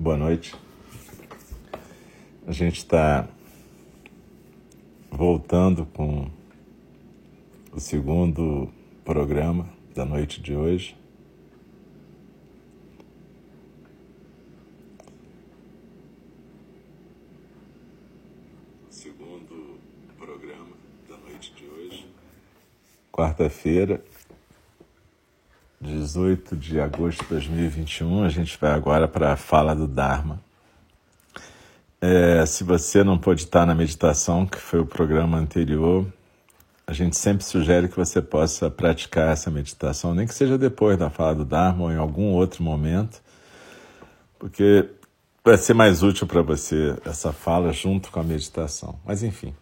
boa noite. A gente está voltando com o segundo programa da noite de hoje. Segundo programa da noite de hoje. Quarta-feira, 18 de agosto de 2021, a gente vai agora para a fala do Dharma. É, se você não pôde estar na meditação, que foi o programa anterior, a gente sempre sugere que você possa praticar essa meditação, nem que seja depois da fala do Dharma ou em algum outro momento, porque vai ser mais útil para você essa fala junto com a meditação. Mas enfim.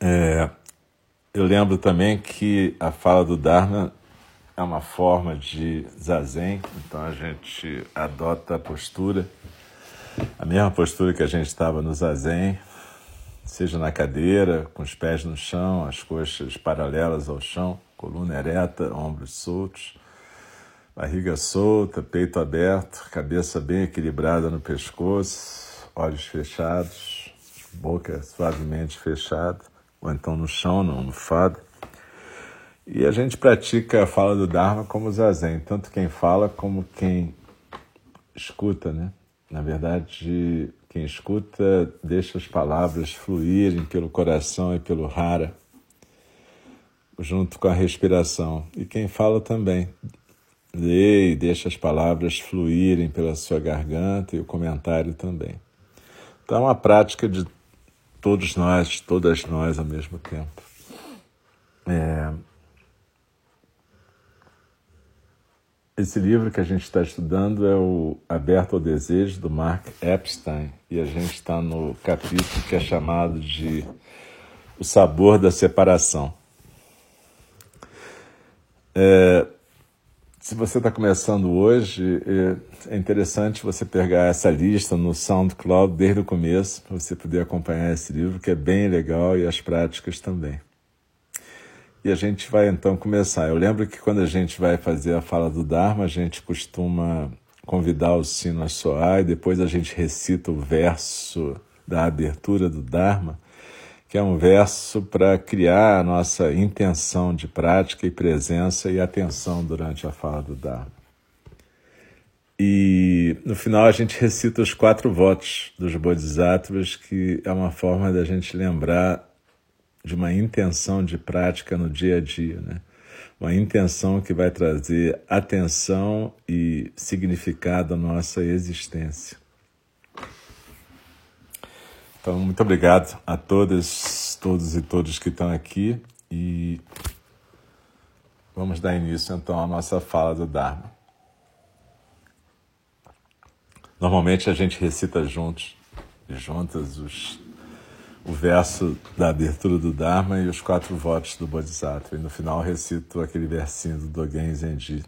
É, eu lembro também que a fala do Dharma é uma forma de zazen, então a gente adota a postura, a mesma postura que a gente estava no zazen, seja na cadeira, com os pés no chão, as coxas paralelas ao chão, coluna ereta, ombros soltos, barriga solta, peito aberto, cabeça bem equilibrada no pescoço, olhos fechados, boca suavemente fechada, ou então no chão, no almofada. E a gente pratica a fala do Dharma como zazen, tanto quem fala como quem escuta, né? Na verdade, quem escuta deixa as palavras fluírem pelo coração e pelo hara, junto com a respiração. E quem fala também lê e deixa as palavras fluírem pela sua garganta e o comentário também. Então, é uma prática de todos nós, todas nós ao mesmo tempo. É, Esse livro que a gente está estudando é o Aberto ao Desejo, do Mark Epstein, e a gente está no capítulo que é chamado de O Sabor da Separação. É, se você está começando hoje, é, é interessante você pegar essa lista no SoundCloud desde o começo, para você poder acompanhar esse livro, que é bem legal, e as práticas também. E a gente vai então começar. Eu lembro que quando a gente vai fazer a fala do Dharma, a gente costuma convidar o sino a soar e depois a gente recita o verso da abertura do Dharma, que é um verso para criar a nossa intenção de prática e presença e atenção durante a fala do Dharma. E no final a gente recita os quatro votos dos Bodhisattvas, que é uma forma da gente lembrar de uma intenção de prática no dia a dia, né? Uma intenção que vai trazer atenção e significado à nossa existência. Então, muito obrigado a todas, todos e todos que estão aqui e vamos dar início então à nossa fala do Dharma. Normalmente a gente recita juntos juntas os o verso da abertura do Dharma e os quatro votos do Bodhisattva. E no final recito aquele versinho do Dogen Zenji.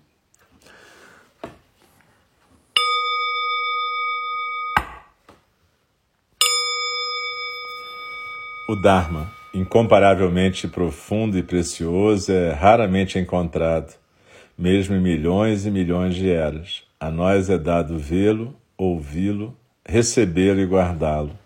O Dharma, incomparavelmente profundo e precioso, é raramente encontrado, mesmo em milhões e milhões de eras. A nós é dado vê-lo, ouvi-lo, recebê-lo e guardá-lo.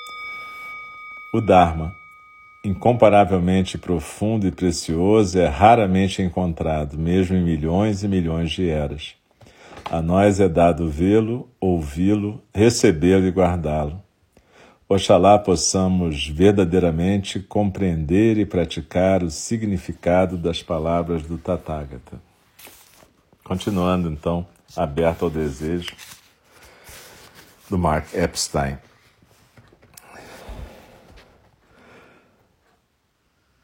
O Dharma, incomparavelmente profundo e precioso, é raramente encontrado, mesmo em milhões e milhões de eras. A nós é dado vê-lo, ouvi-lo, recebê-lo e guardá-lo. Oxalá possamos verdadeiramente compreender e praticar o significado das palavras do Tathagata. Continuando, então, aberto ao desejo do Mark Epstein.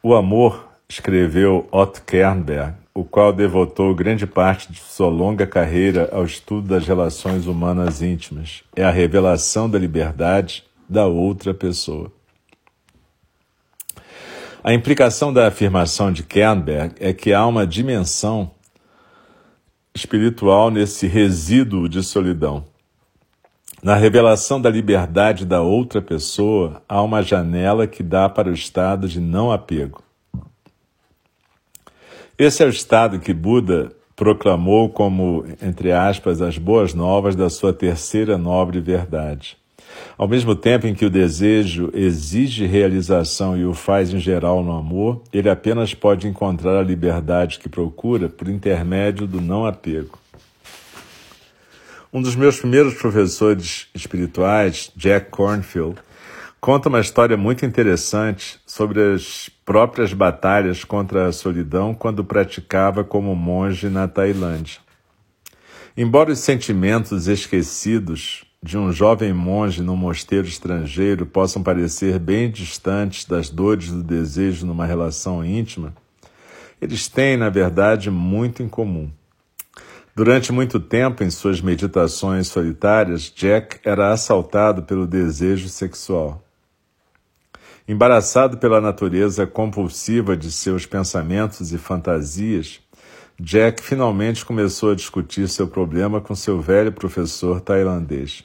O amor, escreveu Otto Kernberg, o qual devotou grande parte de sua longa carreira ao estudo das relações humanas íntimas. É a revelação da liberdade da outra pessoa. A implicação da afirmação de Kernberg é que há uma dimensão espiritual nesse resíduo de solidão. Na revelação da liberdade da outra pessoa, há uma janela que dá para o estado de não apego. Esse é o estado que Buda proclamou como, entre aspas, as boas novas da sua terceira nobre verdade. Ao mesmo tempo em que o desejo exige realização e o faz em geral no amor, ele apenas pode encontrar a liberdade que procura por intermédio do não apego. Um dos meus primeiros professores espirituais, Jack Cornfield, conta uma história muito interessante sobre as próprias batalhas contra a solidão quando praticava como monge na Tailândia. Embora os sentimentos esquecidos de um jovem monge num mosteiro estrangeiro possam parecer bem distantes das dores do desejo numa relação íntima, eles têm, na verdade, muito em comum. Durante muito tempo, em suas meditações solitárias, Jack era assaltado pelo desejo sexual. Embaraçado pela natureza compulsiva de seus pensamentos e fantasias, Jack finalmente começou a discutir seu problema com seu velho professor tailandês.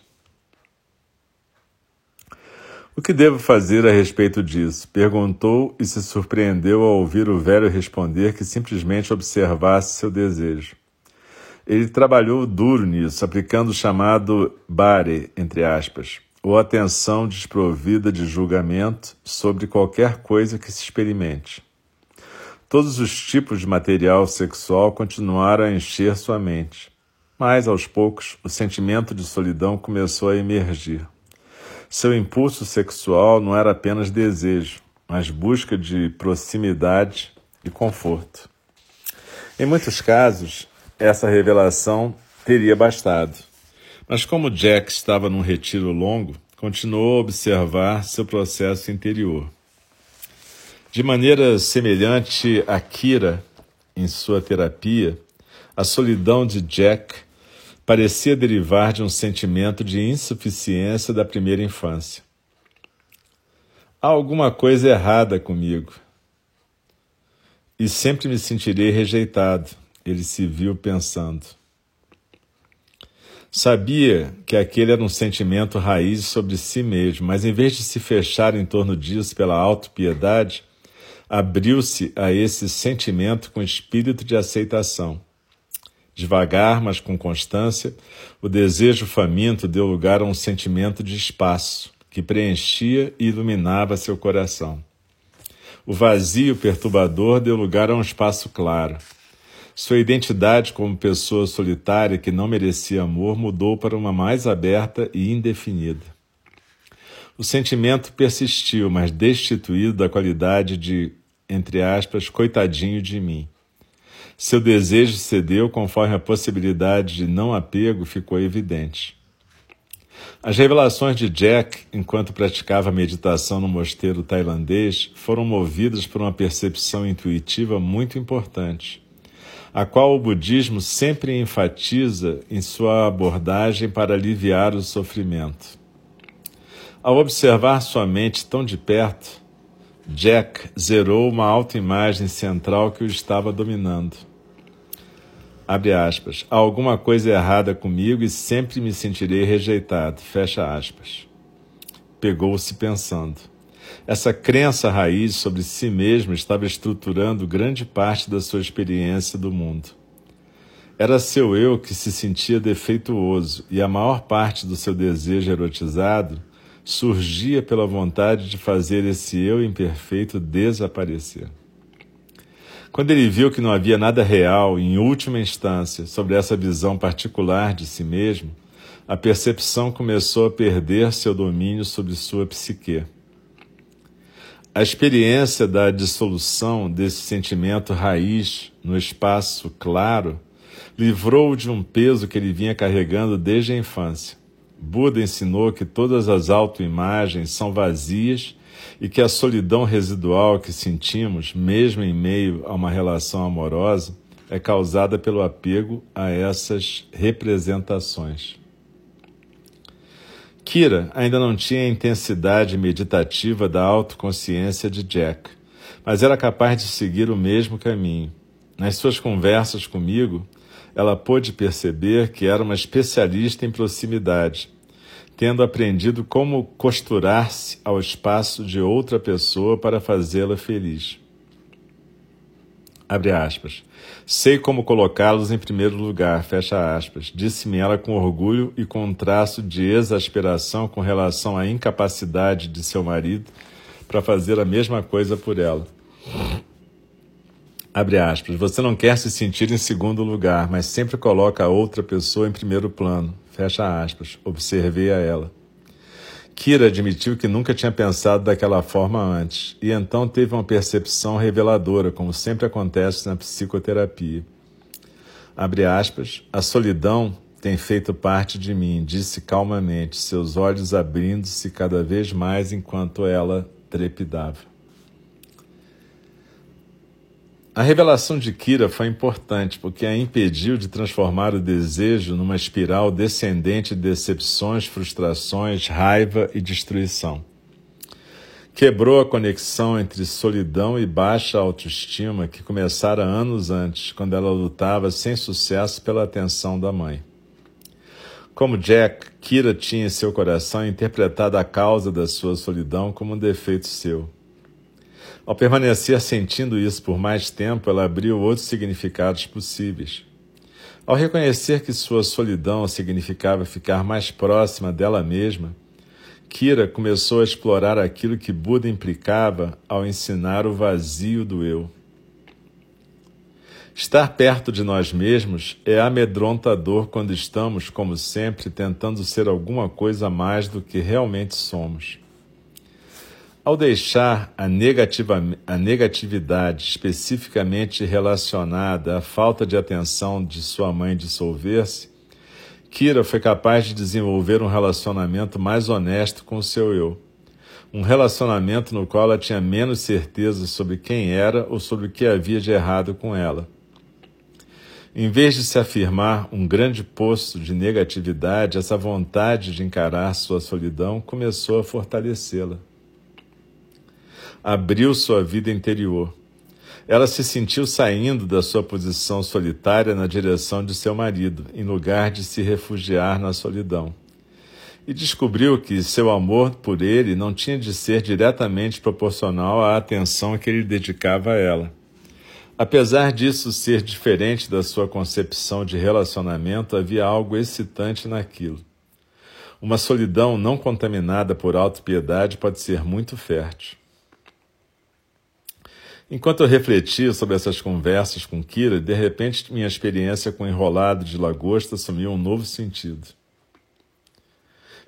O que devo fazer a respeito disso? Perguntou e se surpreendeu ao ouvir o velho responder que simplesmente observasse seu desejo. Ele trabalhou duro nisso, aplicando o chamado bare, entre aspas, ou atenção desprovida de julgamento sobre qualquer coisa que se experimente. Todos os tipos de material sexual continuaram a encher sua mente, mas aos poucos o sentimento de solidão começou a emergir. Seu impulso sexual não era apenas desejo, mas busca de proximidade e conforto. Em muitos casos, essa revelação teria bastado mas como Jack estava num retiro longo, continuou a observar seu processo interior. De maneira semelhante a Kira em sua terapia, a solidão de Jack parecia derivar de um sentimento de insuficiência da primeira infância. Há alguma coisa errada comigo. E sempre me sentirei rejeitado, ele se viu pensando. Sabia que aquele era um sentimento raiz sobre si mesmo, mas em vez de se fechar em torno disso pela autopiedade, abriu-se a esse sentimento com espírito de aceitação. Devagar, mas com constância, o desejo faminto deu lugar a um sentimento de espaço que preenchia e iluminava seu coração. O vazio perturbador deu lugar a um espaço claro. Sua identidade como pessoa solitária que não merecia amor mudou para uma mais aberta e indefinida. O sentimento persistiu, mas destituído da qualidade de, entre aspas, coitadinho de mim. Seu desejo cedeu conforme a possibilidade de não apego ficou evidente. As revelações de Jack, enquanto praticava meditação no mosteiro tailandês, foram movidas por uma percepção intuitiva muito importante a qual o budismo sempre enfatiza em sua abordagem para aliviar o sofrimento. Ao observar sua mente tão de perto, Jack zerou uma autoimagem central que o estava dominando. Abre aspas. Há alguma coisa errada comigo e sempre me sentirei rejeitado. Fecha aspas. Pegou-se pensando. Essa crença raiz sobre si mesmo estava estruturando grande parte da sua experiência do mundo. Era seu eu que se sentia defeituoso e a maior parte do seu desejo erotizado surgia pela vontade de fazer esse eu imperfeito desaparecer. Quando ele viu que não havia nada real, em última instância, sobre essa visão particular de si mesmo, a percepção começou a perder seu domínio sobre sua psique. A experiência da dissolução desse sentimento raiz no espaço claro livrou-o de um peso que ele vinha carregando desde a infância. Buda ensinou que todas as autoimagens são vazias e que a solidão residual que sentimos, mesmo em meio a uma relação amorosa, é causada pelo apego a essas representações. Kira ainda não tinha a intensidade meditativa da autoconsciência de Jack, mas era capaz de seguir o mesmo caminho. Nas suas conversas comigo, ela pôde perceber que era uma especialista em proximidade, tendo aprendido como costurar-se ao espaço de outra pessoa para fazê-la feliz. Abre aspas. Sei como colocá-los em primeiro lugar, fecha aspas, disse-me ela com orgulho e com um traço de exasperação com relação à incapacidade de seu marido para fazer a mesma coisa por ela. Abre aspas. Você não quer se sentir em segundo lugar, mas sempre coloca a outra pessoa em primeiro plano. Fecha aspas. Observei a ela. Kira admitiu que nunca tinha pensado daquela forma antes, e então teve uma percepção reveladora, como sempre acontece na psicoterapia. Abre aspas, a solidão tem feito parte de mim, disse calmamente, seus olhos abrindo-se cada vez mais enquanto ela trepidava. A revelação de Kira foi importante porque a impediu de transformar o desejo numa espiral descendente de decepções, frustrações, raiva e destruição. Quebrou a conexão entre solidão e baixa autoestima que começara anos antes, quando ela lutava sem sucesso pela atenção da mãe. Como Jack, Kira tinha em seu coração interpretado a causa da sua solidão como um defeito seu. Ao permanecer sentindo isso por mais tempo, ela abriu outros significados possíveis. Ao reconhecer que sua solidão significava ficar mais próxima dela mesma, Kira começou a explorar aquilo que Buda implicava ao ensinar o vazio do eu. Estar perto de nós mesmos é amedrontador quando estamos, como sempre, tentando ser alguma coisa mais do que realmente somos. Ao deixar a, negativa, a negatividade especificamente relacionada à falta de atenção de sua mãe dissolver-se, Kira foi capaz de desenvolver um relacionamento mais honesto com o seu eu. Um relacionamento no qual ela tinha menos certeza sobre quem era ou sobre o que havia de errado com ela. Em vez de se afirmar um grande poço de negatividade, essa vontade de encarar sua solidão começou a fortalecê-la abriu sua vida interior. Ela se sentiu saindo da sua posição solitária na direção de seu marido, em lugar de se refugiar na solidão. E descobriu que seu amor por ele não tinha de ser diretamente proporcional à atenção que ele dedicava a ela. Apesar disso ser diferente da sua concepção de relacionamento, havia algo excitante naquilo. Uma solidão não contaminada por autopiedade pode ser muito fértil. Enquanto eu refletia sobre essas conversas com Kira, de repente minha experiência com o enrolado de lagosta assumiu um novo sentido.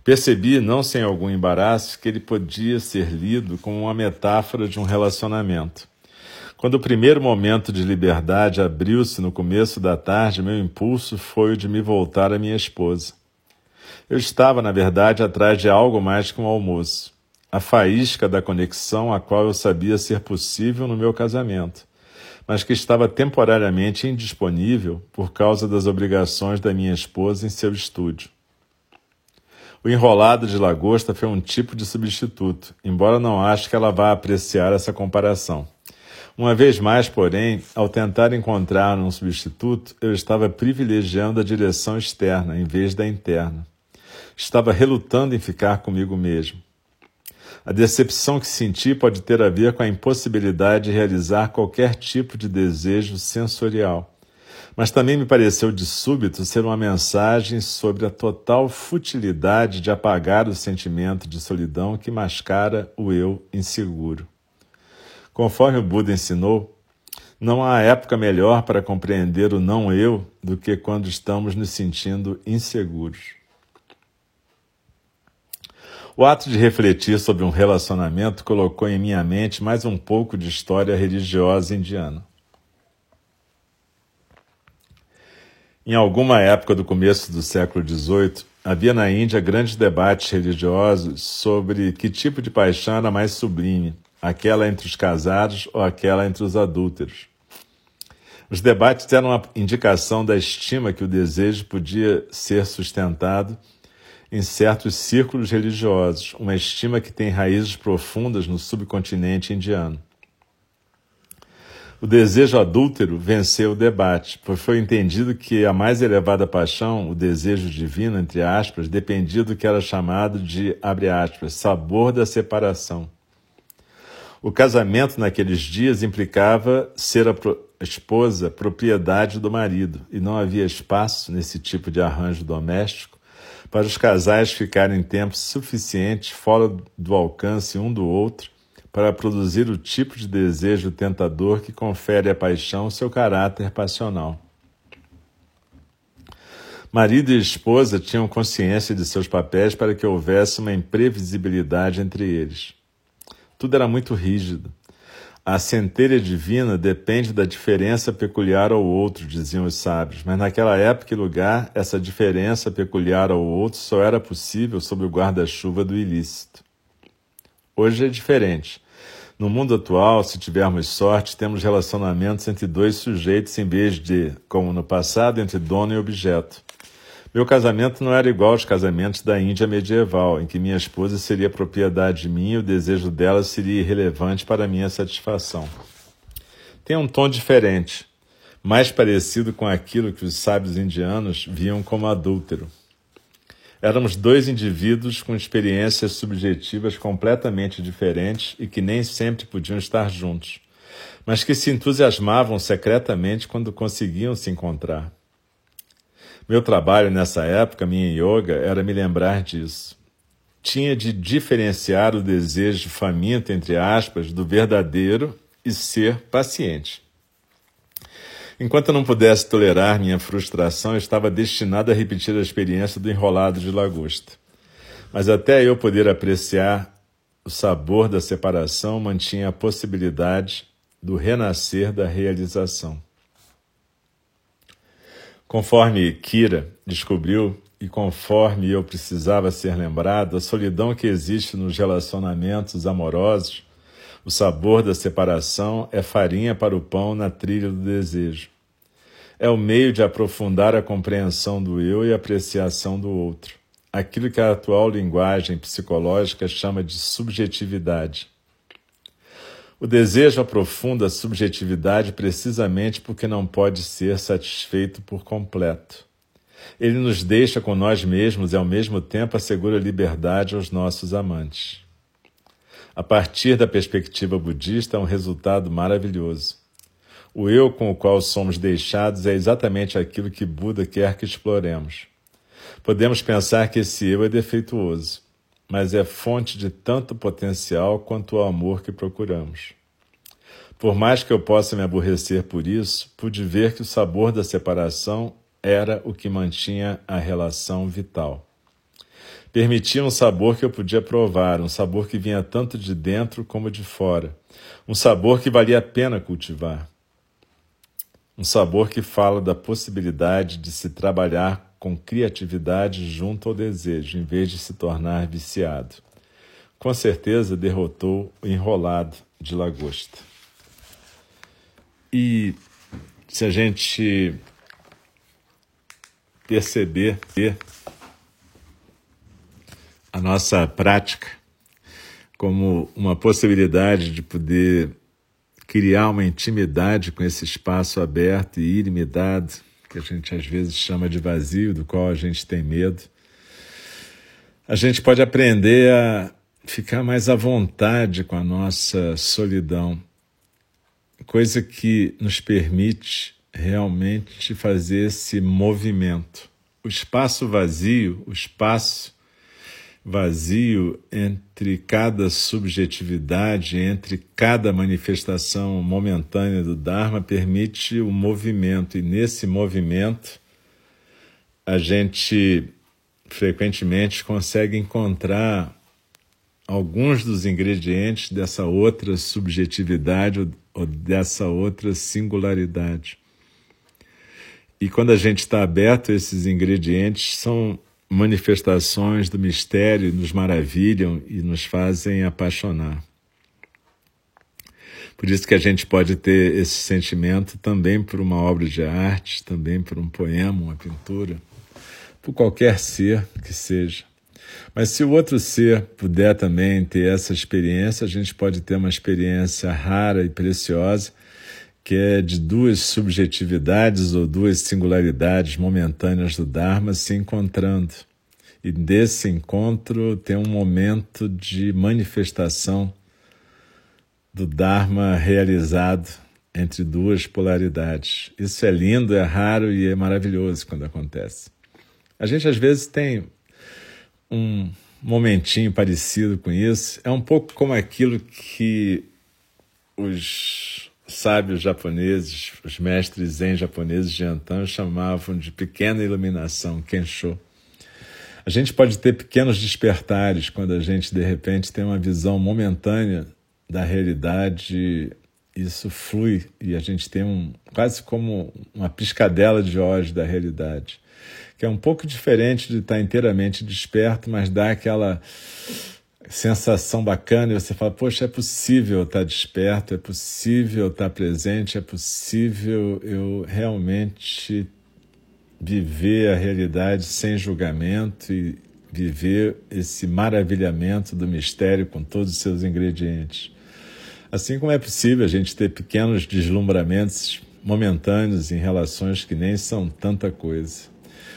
Percebi, não sem algum embaraço, que ele podia ser lido como uma metáfora de um relacionamento. Quando o primeiro momento de liberdade abriu-se no começo da tarde, meu impulso foi o de me voltar à minha esposa. Eu estava, na verdade, atrás de algo mais que um almoço a faísca da conexão a qual eu sabia ser possível no meu casamento, mas que estava temporariamente indisponível por causa das obrigações da minha esposa em seu estúdio. O enrolado de lagosta foi um tipo de substituto, embora não ache que ela vá apreciar essa comparação. Uma vez mais, porém, ao tentar encontrar um substituto, eu estava privilegiando a direção externa em vez da interna. Estava relutando em ficar comigo mesmo. A decepção que senti pode ter a ver com a impossibilidade de realizar qualquer tipo de desejo sensorial. Mas também me pareceu de súbito ser uma mensagem sobre a total futilidade de apagar o sentimento de solidão que mascara o eu inseguro. Conforme o Buda ensinou, não há época melhor para compreender o não eu do que quando estamos nos sentindo inseguros. O ato de refletir sobre um relacionamento colocou em minha mente mais um pouco de história religiosa indiana. Em alguma época do começo do século XVIII, havia na Índia grandes debates religiosos sobre que tipo de paixão era mais sublime, aquela entre os casados ou aquela entre os adúlteros. Os debates eram uma indicação da estima que o desejo podia ser sustentado em certos círculos religiosos, uma estima que tem raízes profundas no subcontinente indiano. O desejo adúltero venceu o debate, pois foi entendido que a mais elevada paixão, o desejo divino, entre aspas, dependia do que era chamado de, abre aspas, sabor da separação. O casamento naqueles dias implicava ser a esposa propriedade do marido, e não havia espaço nesse tipo de arranjo doméstico para os casais ficarem tempo suficiente fora do alcance um do outro para produzir o tipo de desejo tentador que confere à paixão seu caráter passional. Marido e esposa tinham consciência de seus papéis para que houvesse uma imprevisibilidade entre eles. Tudo era muito rígido. A centelha divina depende da diferença peculiar ao outro, diziam os sábios, mas naquela época e lugar, essa diferença peculiar ao outro só era possível sob o guarda-chuva do ilícito. Hoje é diferente. No mundo atual, se tivermos sorte, temos relacionamentos entre dois sujeitos em vez de, como no passado, entre dono e objeto. Meu casamento não era igual aos casamentos da Índia medieval, em que minha esposa seria propriedade minha e o desejo dela seria irrelevante para minha satisfação. Tem um tom diferente, mais parecido com aquilo que os sábios indianos viam como adúltero. Éramos dois indivíduos com experiências subjetivas completamente diferentes e que nem sempre podiam estar juntos, mas que se entusiasmavam secretamente quando conseguiam se encontrar. Meu trabalho nessa época, minha yoga, era me lembrar disso. Tinha de diferenciar o desejo faminto, entre aspas, do verdadeiro e ser paciente. Enquanto eu não pudesse tolerar minha frustração, eu estava destinado a repetir a experiência do enrolado de lagosta. Mas até eu poder apreciar o sabor da separação, mantinha a possibilidade do renascer da realização. Conforme Kira descobriu e conforme eu precisava ser lembrado, a solidão que existe nos relacionamentos amorosos o sabor da separação é farinha para o pão na trilha do desejo. É o meio de aprofundar a compreensão do eu e a apreciação do outro. Aquilo que a atual linguagem psicológica chama de subjetividade. O desejo aprofunda a subjetividade precisamente porque não pode ser satisfeito por completo. Ele nos deixa com nós mesmos e, ao mesmo tempo, assegura liberdade aos nossos amantes a partir da perspectiva budista, é um resultado maravilhoso. O eu com o qual somos deixados é exatamente aquilo que Buda quer que exploremos. Podemos pensar que esse eu é defeituoso, mas é fonte de tanto potencial quanto o amor que procuramos. Por mais que eu possa me aborrecer por isso, pude ver que o sabor da separação era o que mantinha a relação vital permitia um sabor que eu podia provar, um sabor que vinha tanto de dentro como de fora, um sabor que valia a pena cultivar. Um sabor que fala da possibilidade de se trabalhar com criatividade junto ao desejo, em vez de se tornar viciado. Com certeza derrotou o enrolado de lagosta. E se a gente perceber a nossa prática como uma possibilidade de poder criar uma intimidade com esse espaço aberto e ilimitado, que a gente às vezes chama de vazio, do qual a gente tem medo. A gente pode aprender a ficar mais à vontade com a nossa solidão, coisa que nos permite realmente fazer esse movimento. O espaço vazio, o espaço vazio entre cada subjetividade, entre cada manifestação momentânea do Dharma, permite o movimento, e nesse movimento a gente frequentemente consegue encontrar alguns dos ingredientes dessa outra subjetividade ou dessa outra singularidade. E quando a gente está aberto esses ingredientes, são manifestações do mistério nos maravilham e nos fazem apaixonar. Por isso que a gente pode ter esse sentimento também por uma obra de arte, também por um poema, uma pintura, por qualquer ser que seja. Mas se o outro ser puder também ter essa experiência, a gente pode ter uma experiência rara e preciosa, que é de duas subjetividades ou duas singularidades momentâneas do Dharma se encontrando. E desse encontro tem um momento de manifestação do Dharma realizado entre duas polaridades. Isso é lindo, é raro e é maravilhoso quando acontece. A gente às vezes tem um momentinho parecido com isso. É um pouco como aquilo que os sábios japoneses, os mestres zen japoneses de Antan chamavam de pequena iluminação, Kensho. A gente pode ter pequenos despertares quando a gente de repente tem uma visão momentânea da realidade, isso flui e a gente tem um quase como uma piscadela de olhos da realidade que é um pouco diferente de estar inteiramente desperto, mas dá aquela sensação bacana e você fala: Poxa, é possível estar desperto, é possível estar presente, é possível eu realmente viver a realidade sem julgamento e viver esse maravilhamento do mistério com todos os seus ingredientes. Assim como é possível a gente ter pequenos deslumbramentos momentâneos em relações que nem são tanta coisa.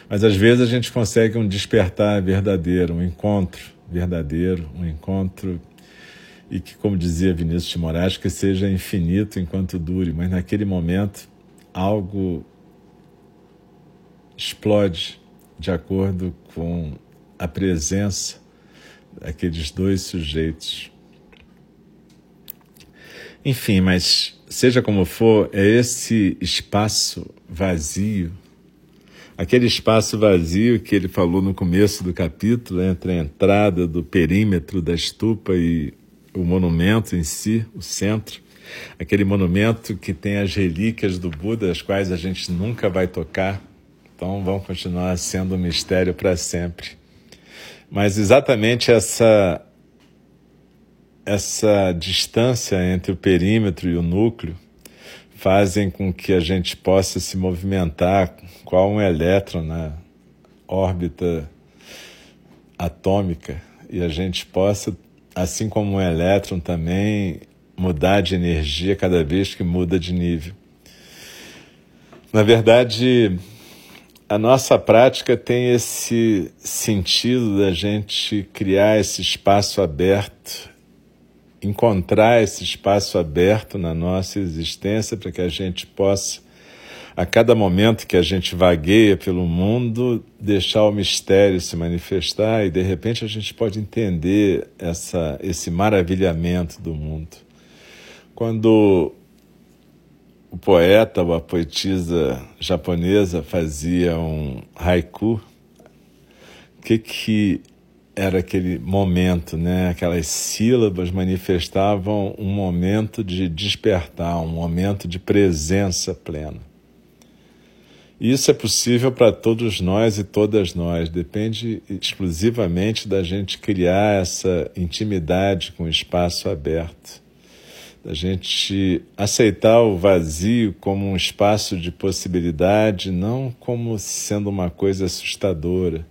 Mas às vezes a gente consegue um despertar verdadeiro, um encontro verdadeiro, um encontro e que, como dizia Vinícius de Moraes, que seja infinito enquanto dure, mas naquele momento algo explode de acordo com a presença daqueles dois sujeitos. Enfim, mas seja como for, é esse espaço vazio aquele espaço vazio que ele falou no começo do capítulo, entre a entrada do perímetro da estupa e o monumento em si, o centro, aquele monumento que tem as relíquias do Buda, as quais a gente nunca vai tocar, então vão continuar sendo um mistério para sempre. Mas exatamente essa essa distância entre o perímetro e o núcleo fazem com que a gente possa se movimentar qual um elétron na órbita atômica e a gente possa, assim como um elétron também, mudar de energia cada vez que muda de nível. Na verdade, a nossa prática tem esse sentido da gente criar esse espaço aberto encontrar esse espaço aberto na nossa existência para que a gente possa, a cada momento que a gente vagueia pelo mundo, deixar o mistério se manifestar e de repente a gente pode entender essa, esse maravilhamento do mundo. Quando o poeta ou a poetisa japonesa fazia um haiku, o que, que era aquele momento, né? Aquelas sílabas manifestavam um momento de despertar, um momento de presença plena. Isso é possível para todos nós e todas nós, depende exclusivamente da gente criar essa intimidade com o espaço aberto, da gente aceitar o vazio como um espaço de possibilidade, não como sendo uma coisa assustadora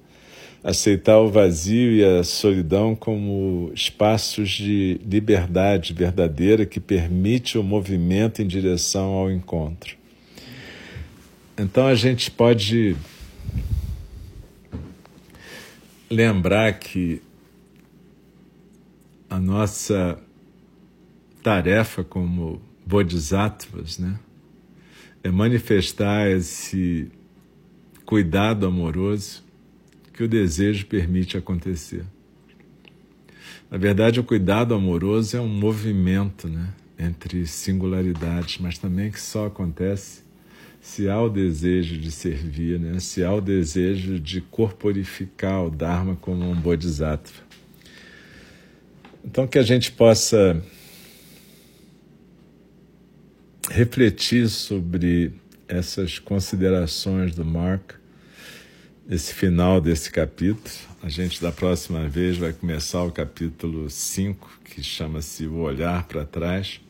aceitar o vazio e a solidão como espaços de liberdade verdadeira que permite o movimento em direção ao encontro. Então a gente pode lembrar que a nossa tarefa como bodhisattvas, né, é manifestar esse cuidado amoroso que o desejo permite acontecer. Na verdade, o cuidado amoroso é um movimento né, entre singularidades, mas também que só acontece se há o desejo de servir, né, se há o desejo de corporificar o Dharma como um bodhisattva. Então, que a gente possa refletir sobre essas considerações do Mark esse final desse capítulo. A gente, da próxima vez, vai começar o capítulo 5, que chama-se O Olhar para Trás.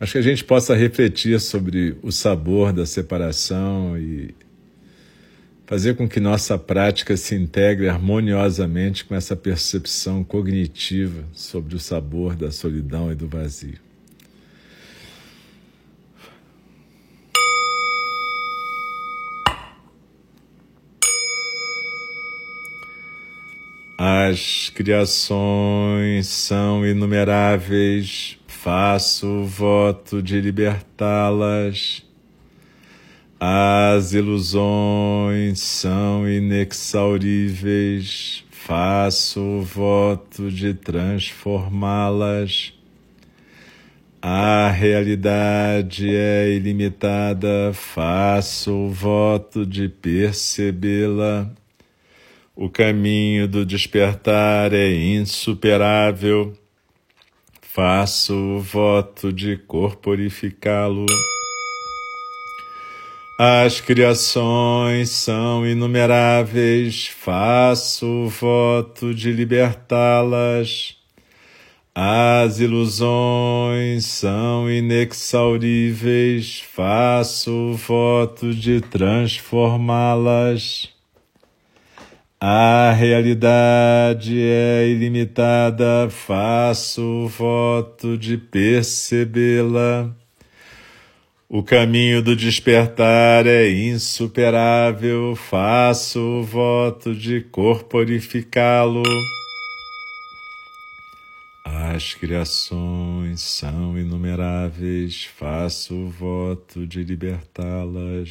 mas que a gente possa refletir sobre o sabor da separação e fazer com que nossa prática se integre harmoniosamente com essa percepção cognitiva sobre o sabor da solidão e do vazio. As criações são inumeráveis, faço o voto de libertá-las. As ilusões são inexauríveis, faço o voto de transformá-las. A realidade é ilimitada, faço o voto de percebê-la. O caminho do despertar é insuperável. Faço o voto de corporificá-lo. As criações são inumeráveis, faço o voto de libertá-las. As ilusões são inexauríveis, faço o voto de transformá-las. A realidade é ilimitada, faço o voto de percebê-la. O caminho do despertar é insuperável, faço o voto de corporificá-lo. As criações são inumeráveis, faço o voto de libertá-las.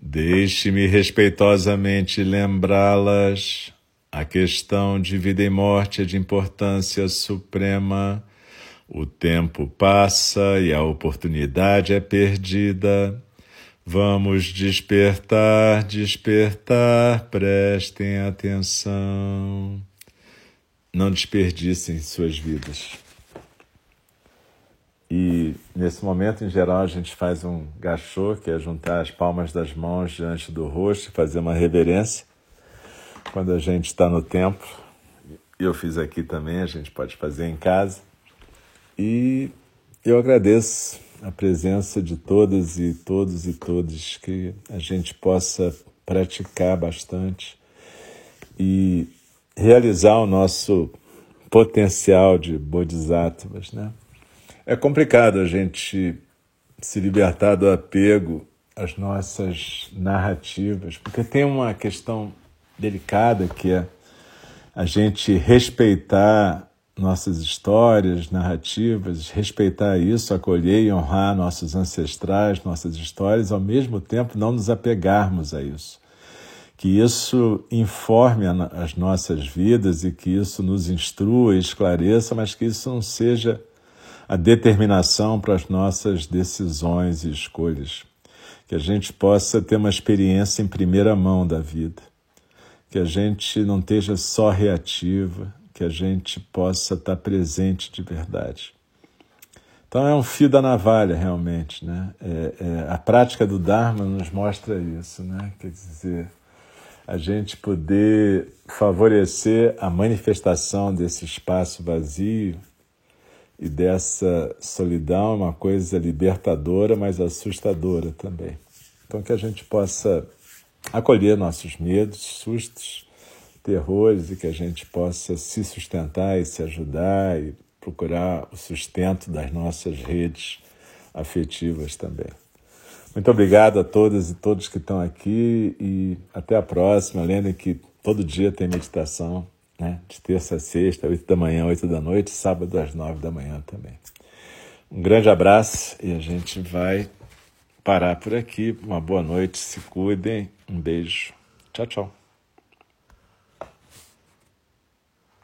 Deixe-me respeitosamente lembrá-las. A questão de vida e morte é de importância suprema. O tempo passa e a oportunidade é perdida. Vamos despertar, despertar, prestem atenção. Não desperdicem suas vidas. E nesse momento, em geral, a gente faz um gachô, que é juntar as palmas das mãos diante do rosto e fazer uma reverência. Quando a gente está no templo, eu fiz aqui também, a gente pode fazer em casa. E eu agradeço a presença de todas e todos e todos, que a gente possa praticar bastante e realizar o nosso potencial de bodhisattvas, né? É complicado a gente se libertar do apego às nossas narrativas, porque tem uma questão delicada que é a gente respeitar nossas histórias, narrativas, respeitar isso, acolher e honrar nossos ancestrais, nossas histórias, ao mesmo tempo não nos apegarmos a isso. Que isso informe as nossas vidas e que isso nos instrua esclareça, mas que isso não seja a determinação para as nossas decisões e escolhas. Que a gente possa ter uma experiência em primeira mão da vida. Que a gente não esteja só reativa, que a gente possa estar presente de verdade. Então é um fio da navalha, realmente. Né? É, é, a prática do Dharma nos mostra isso. Né? Quer dizer, a gente poder favorecer a manifestação desse espaço vazio e dessa solidão, uma coisa libertadora, mas assustadora também. Então, que a gente possa acolher nossos medos, sustos, terrores e que a gente possa se sustentar e se ajudar e procurar o sustento das nossas redes afetivas também. Muito obrigado a todas e todos que estão aqui e até a próxima. Lembrem que todo dia tem meditação né? de terça a sexta, oito da manhã, oito da noite, sábado às nove da manhã também. Um grande abraço e a gente vai parar por aqui. Uma boa noite, se cuidem, um beijo. Tchau, tchau.